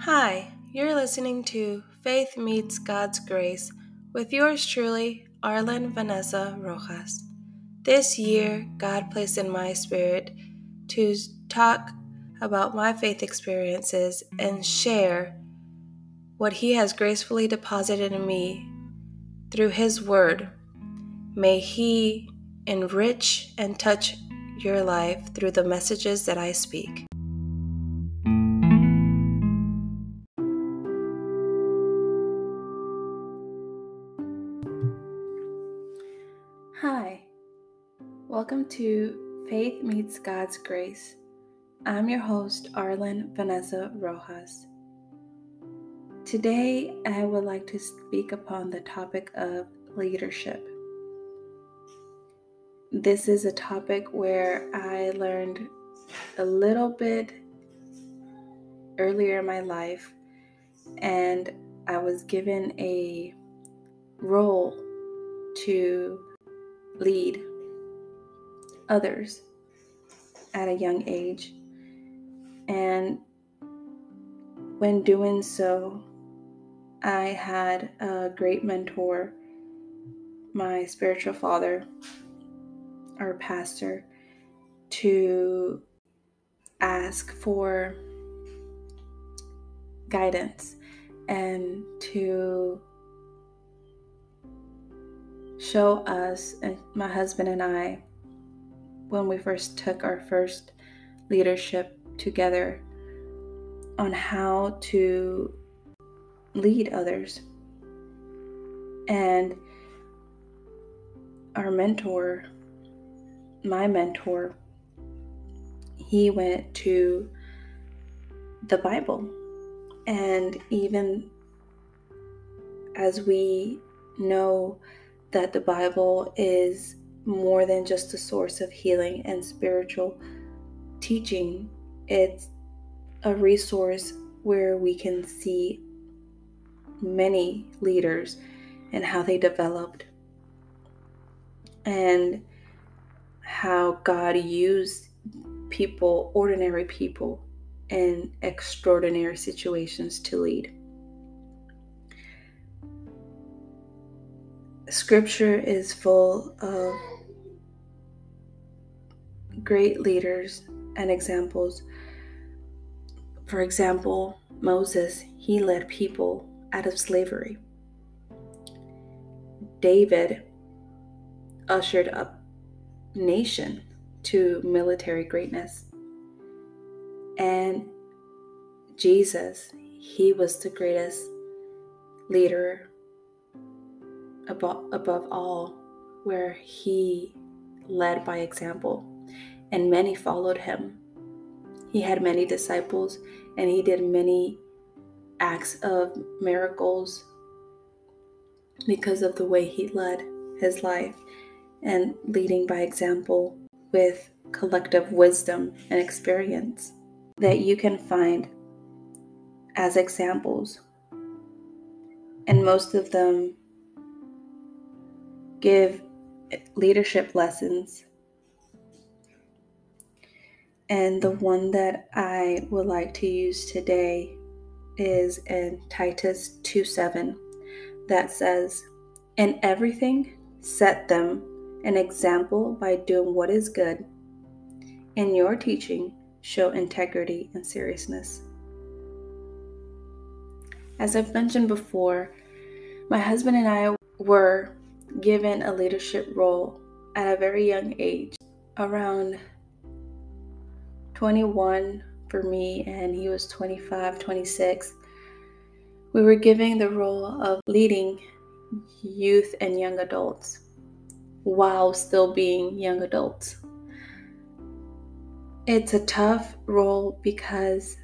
Hi, you're listening to Faith Meets God's Grace with yours truly, Arlen Vanessa Rojas. This year, God placed in my spirit to talk about my faith experiences and share what He has gracefully deposited in me through His Word. May He enrich and touch your life through the messages that I speak. Welcome to Faith Meets God's Grace. I'm your host, Arlen Vanessa Rojas. Today, I would like to speak upon the topic of leadership. This is a topic where I learned a little bit earlier in my life, and I was given a role to lead others at a young age. And when doing so, I had a great mentor, my spiritual father, our pastor, to ask for guidance and to show us, and my husband and I, when we first took our first leadership together, on how to lead others. And our mentor, my mentor, he went to the Bible. And even as we know that the Bible is more than just a source of healing and spiritual teaching, it's a resource where we can see many leaders and how they developed and how God used people, ordinary people, in extraordinary situations to lead. Scripture is full of great leaders and examples. For example, Moses, he led people out of slavery. David ushered a nation to military greatness. And Jesus, he was the greatest leader above, above all, where he led by example, and many followed him. He had many disciples, and he did many acts of miracles because of the way he led his life and leading by example with collective wisdom and experience that you can find as examples. And most of them give leadership lessons. And the one that I would like to use today is in Titus 2 7 that says, In everything, set them an example by doing what is good. In your teaching, show integrity and seriousness. As I've mentioned before, my husband and I were given a leadership role at a very young age, around 21 for me, and he was 25, 26. We were given the role of leading youth and young adults while still being young adults. It's a tough role because,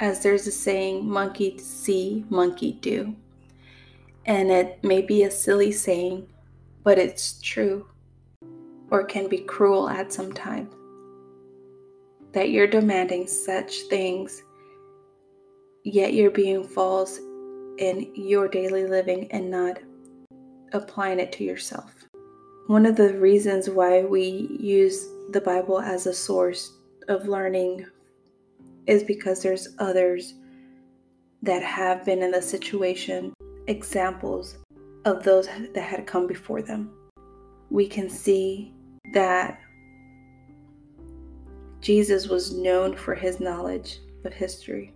as there's a saying, monkey see, monkey do. And it may be a silly saying, but it's true or can be cruel at some time. That you're demanding such things, yet you're being false in your daily living and not applying it to yourself. One of the reasons why we use the Bible as a source of learning is because there's others that have been in the situation, examples of those that had come before them. We can see that Jesus was known for his knowledge of history.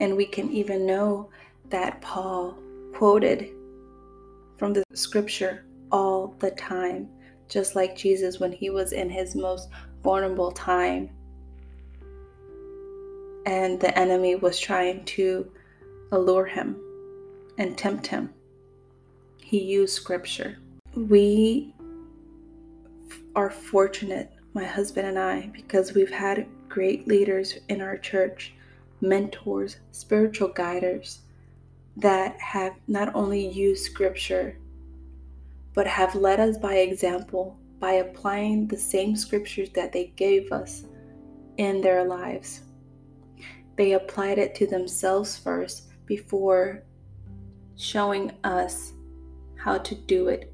And we can even know that Paul quoted from the scripture all the time, just like Jesus when he was in his most vulnerable time. And the enemy was trying to allure him and tempt him. He used scripture. We are fortunate, my husband and I, because we've had great leaders in our church, mentors, spiritual guiders that have not only used scripture, but have led us by example by applying the same scriptures that they gave us in their lives. They applied it to themselves first before showing us how to do it,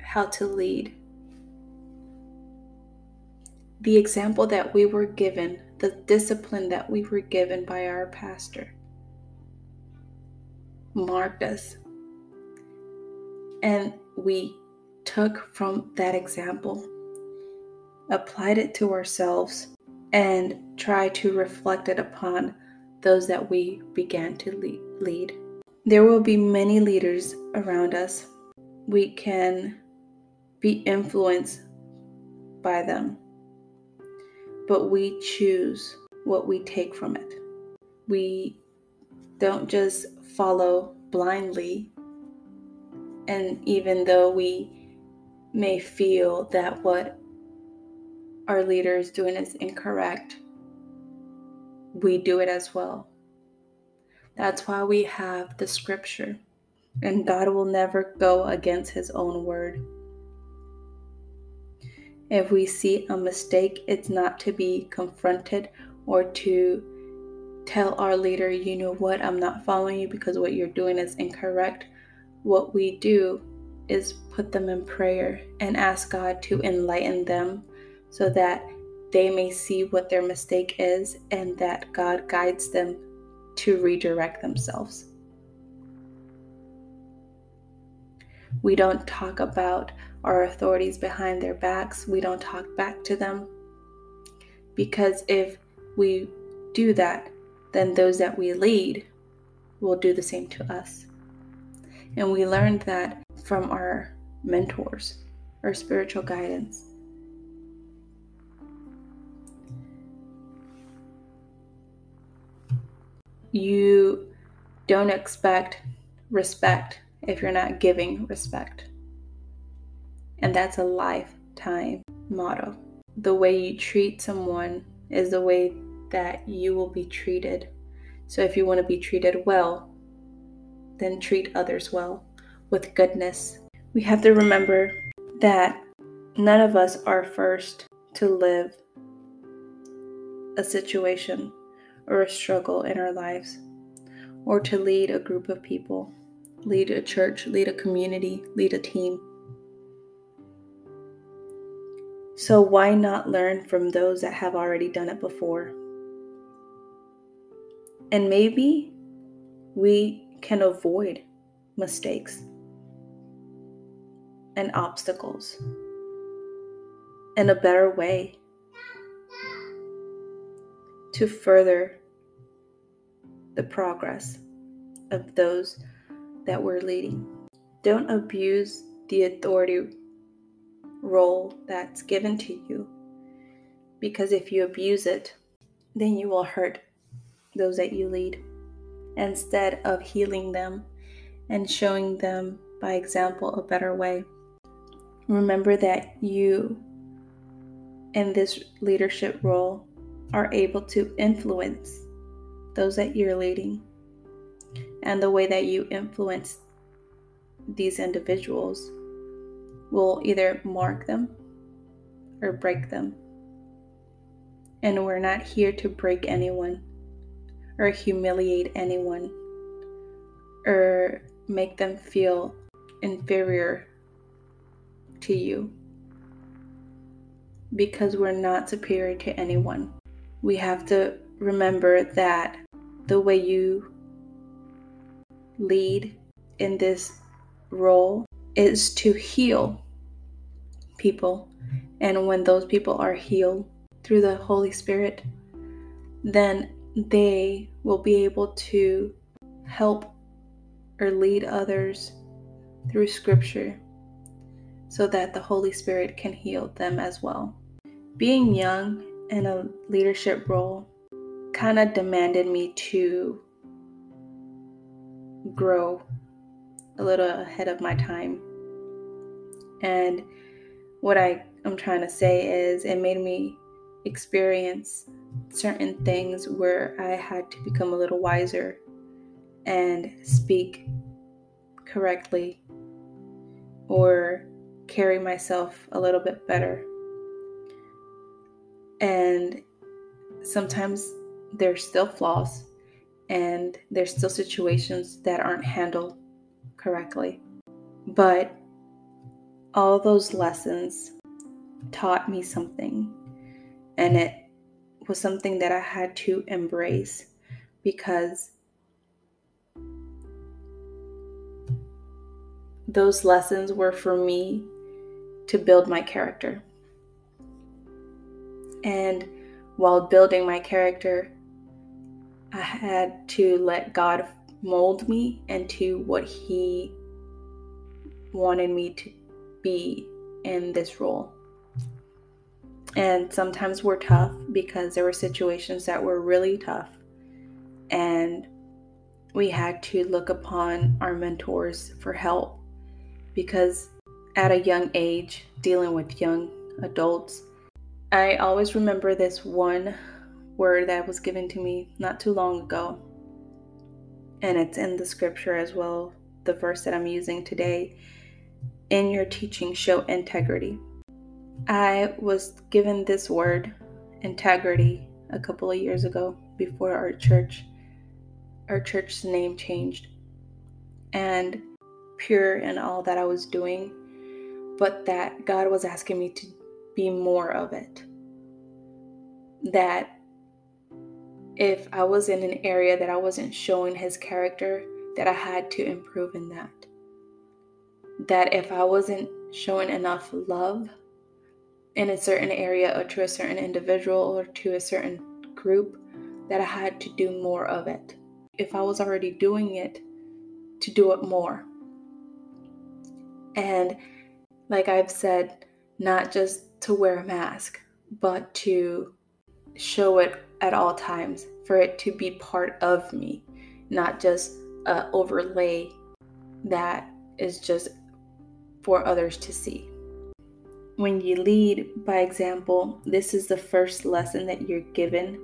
how to lead. The example that we were given, the discipline that we were given by our pastor, marked us. And we took from that example, applied it to ourselves, and tried to reflect it upon those that we began to lead. There will be many leaders around us. We can be influenced by them, but we choose what we take from it. We don't just follow blindly, and even though we may feel that what our leader is doing is incorrect, we do it as well. That's why we have the scripture, and God will never go against his own word. If we see a mistake, it's not to be confronted or to tell our leader, you know what, I'm not following you because what you're doing is incorrect. What we do is put them in prayer and ask God to enlighten them so that they may see what their mistake is and that God guides them to redirect themselves. We don't talk about our authorities behind their backs. We don't talk back to them. Because if we do that, then those that we lead will do the same to us. And we learned that from our mentors, our spiritual guidance. you don't expect respect if you're not giving respect. And that's a lifetime motto. The way you treat someone is the way that you will be treated. So if you want to be treated well, then treat others well with goodness. We have to remember that none of us are first to live a situation or a struggle in our lives, or to lead a group of people, lead a church, lead a community, lead a team. So, why not learn from those that have already done it before? And maybe we can avoid mistakes and obstacles in a better way to further the progress of those that we're leading. Don't abuse the authority role that's given to you because if you abuse it, then you will hurt those that you lead instead of healing them and showing them by example a better way. Remember that you in this leadership role are able to influence those that you're leading and the way that you influence these individuals will either mark them or break them. And we're not here to break anyone or humiliate anyone or make them feel inferior to you because we're not superior to anyone. we have to remember that the way you lead in this role is to heal people. And when those people are healed through the Holy Spirit, then they will be able to help or lead others through Scripture so that the Holy Spirit can heal them as well. Being young in a leadership role kind of demanded me to grow a little ahead of my time. And what I am trying to say is it made me experience certain things where I had to become a little wiser and speak correctly or carry myself a little bit better. And sometimes there's still flaws and there's still situations that aren't handled correctly. But all those lessons taught me something, and it was something that I had to embrace because those lessons were for me to build my character. And while building my character, I had to let God mold me into what He wanted me to be in this role. And sometimes we're tough because there were situations that were really tough. And we had to look upon our mentors for help because at a young age, dealing with young adults, I always remember this one word that was given to me not too long ago. And it's in the scripture as well, the verse that I'm using today. In your teaching, show integrity. I was given this word, integrity, a couple of years ago before our church, our church's name changed. And pure in all that I was doing, but that God was asking me to be more of it. That if I was in an area that I wasn't showing his character, that I had to improve in that. That if I wasn't showing enough love in a certain area or to a certain individual or to a certain group, that I had to do more of it. If I was already doing it, to do it more. And like I've said, not just to wear a mask, but to show it at all times, for it to be part of me, not just a overlay that is just for others to see. When you lead by example, this is the first lesson that you're given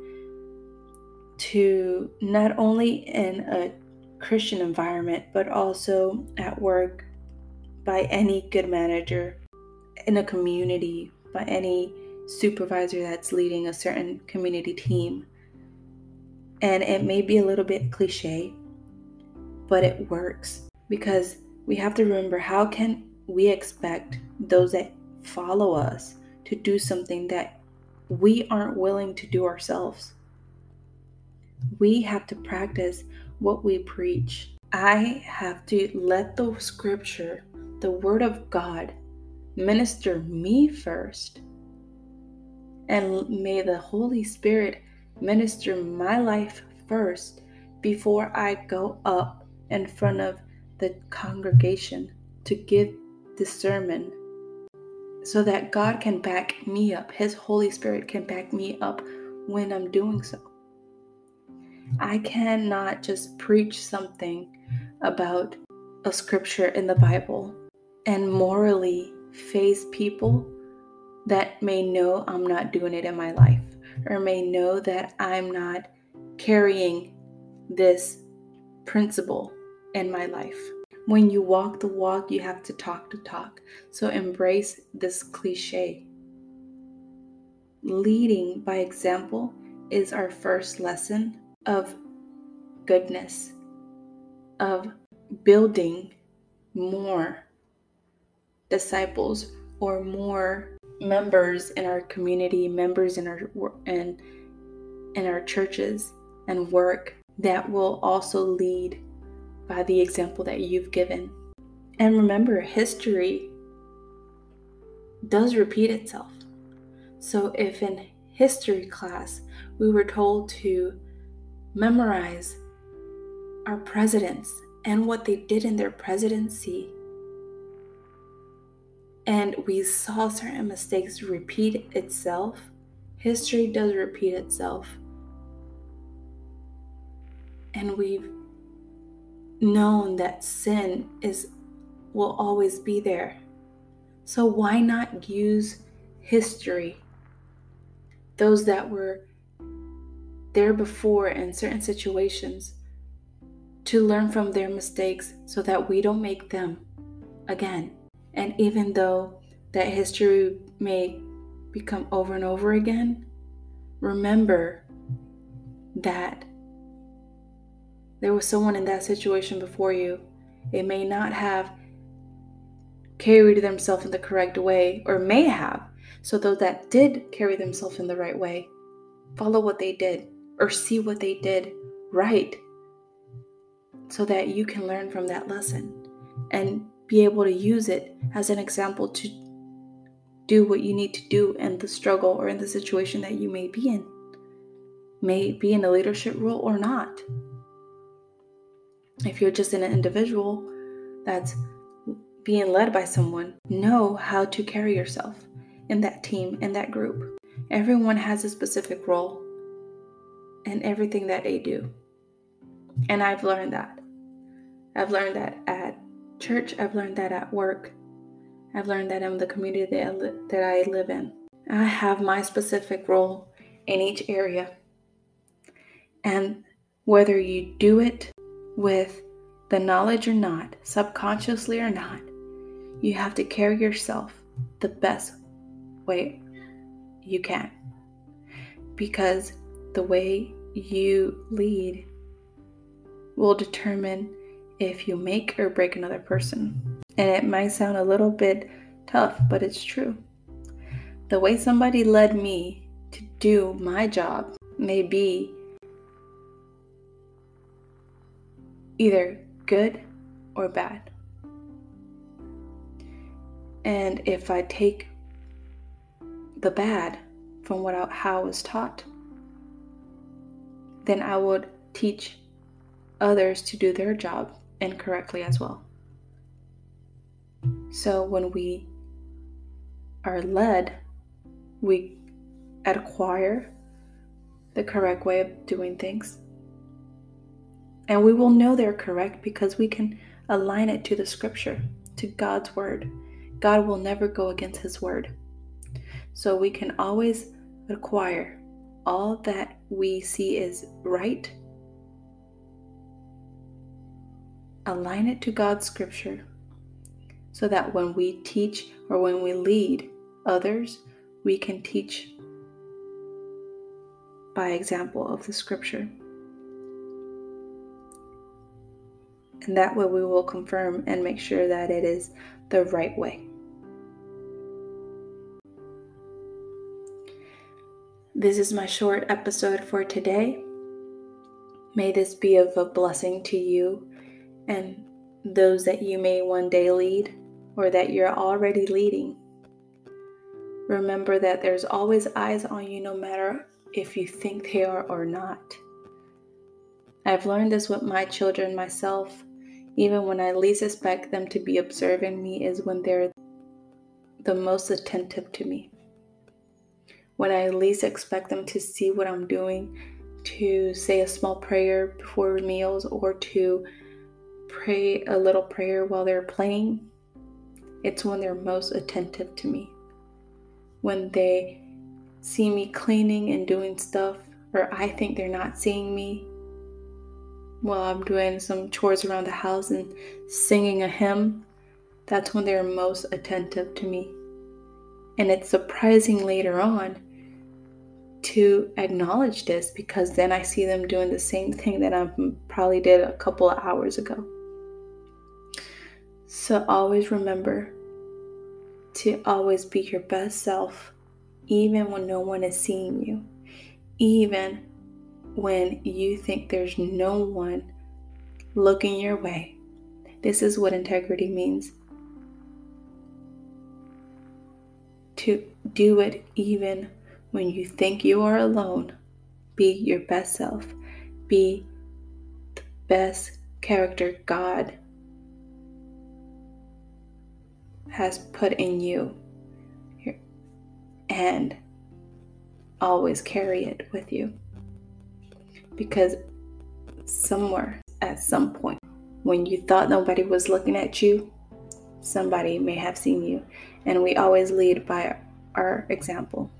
to not only in a Christian environment, but also at work by any good manager in a community, by any supervisor that's leading a certain community team. And it may be a little bit cliche, but it works because we have to remember how can we expect those that follow us to do something that we aren't willing to do ourselves? We have to practice what we preach. I have to let the scripture, the word of God, minister me first and may the Holy Spirit minister my life first before I go up in front of the congregation to give the sermon so that God can back me up. His Holy Spirit can back me up when I'm doing so. I cannot just preach something about a scripture in the Bible and morally face people that may know I'm not doing it in my life or may know that I'm not carrying this principle in my life. When you walk the walk, you have to talk the talk. So embrace this cliche. Leading by example is our first lesson of goodness, of building more disciples or more members in our community, members in our and in our churches and work that will also lead by the example that you've given. And remember, history does repeat itself. So if in history class we were told to memorize our presidents and what they did in their presidency, and we saw certain mistakes repeat itself, history does repeat itself. And we've known that sin is will always be there. So why not use history? Those that were there before in certain situations to learn from their mistakes so that we don't make them again. And even though that history may become over and over again, remember that there was someone in that situation before you. It may not have carried themselves in the correct way, or may have. So, those that did carry themselves in the right way, follow what they did or see what they did right so that you can learn from that lesson and be able to use it as an example to do what you need to do in the struggle or in the situation that you may be in. May be in a leadership role or not. If you're just an individual that's being led by someone, know how to carry yourself in that team, in that group. Everyone has a specific role in everything that they do. And I've learned that. I've learned that at church, I've learned that at work, I've learned that in the community that I, li- that I live in. I have my specific role in each area. And whether you do it with the knowledge or not, subconsciously or not, you have to carry yourself the best way you can. Because the way you lead will determine if you make or break another person. And it might sound a little bit tough, but it's true. The way somebody led me to do my job may be either good or bad. And if I take the bad from what I, how I was taught, then I would teach others to do their job incorrectly as well. So when we are led, we acquire the correct way of doing things. And we will know they're correct because we can align it to the scripture, to God's word. God will never go against His word. So we can always acquire all that we see is right, align it to God's scripture, so that when we teach or when we lead others, we can teach by example of the scripture. And that way we will confirm and make sure that it is the right way. This is my short episode for today. May this be of a blessing to you and those that you may one day lead or that you're already leading. Remember that there's always eyes on you no matter if you think they are or not. I've learned this with my children myself. Even when I least expect them to be observing me, is when they're the most attentive to me when I least expect them to see what I'm doing, to say a small prayer before meals, or to pray a little prayer while they're playing, it's when they're most attentive to me. When they see me cleaning and doing stuff, or I think they're not seeing me while I'm doing some chores around the house and singing a hymn, that's when they're most attentive to me. And it's surprising later on to acknowledge this because then I see them doing the same thing that I probably did a couple of hours ago. So always remember to always be your best self, even when no one is seeing you, even when you think there's no one looking your way. This is what integrity means. To do it even when you think you are alone. Be your best self. Be the best character God has put in you. And always carry it with you. Because somewhere, at some point, when you thought nobody was looking at you, somebody may have seen you. And we always lead by our example.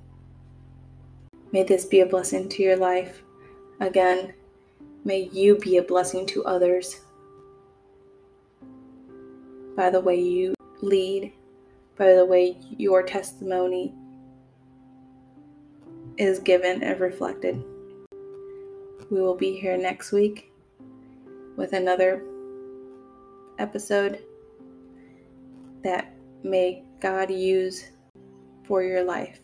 May this be a blessing to your life. Again, may you be a blessing to others by the way you lead, by the way your testimony is given and reflected. We will be here next week with another episode that may God use for your life.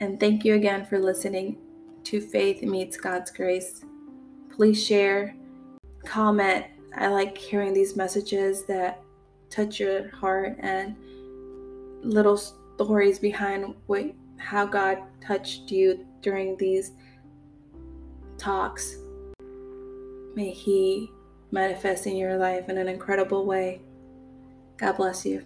And thank you again for listening to Faith Meets God's Grace. Please share, comment. I like hearing these messages that touch your heart and little stories behind what how God touched you during these talks. May He manifest in your life in an incredible way. God bless you.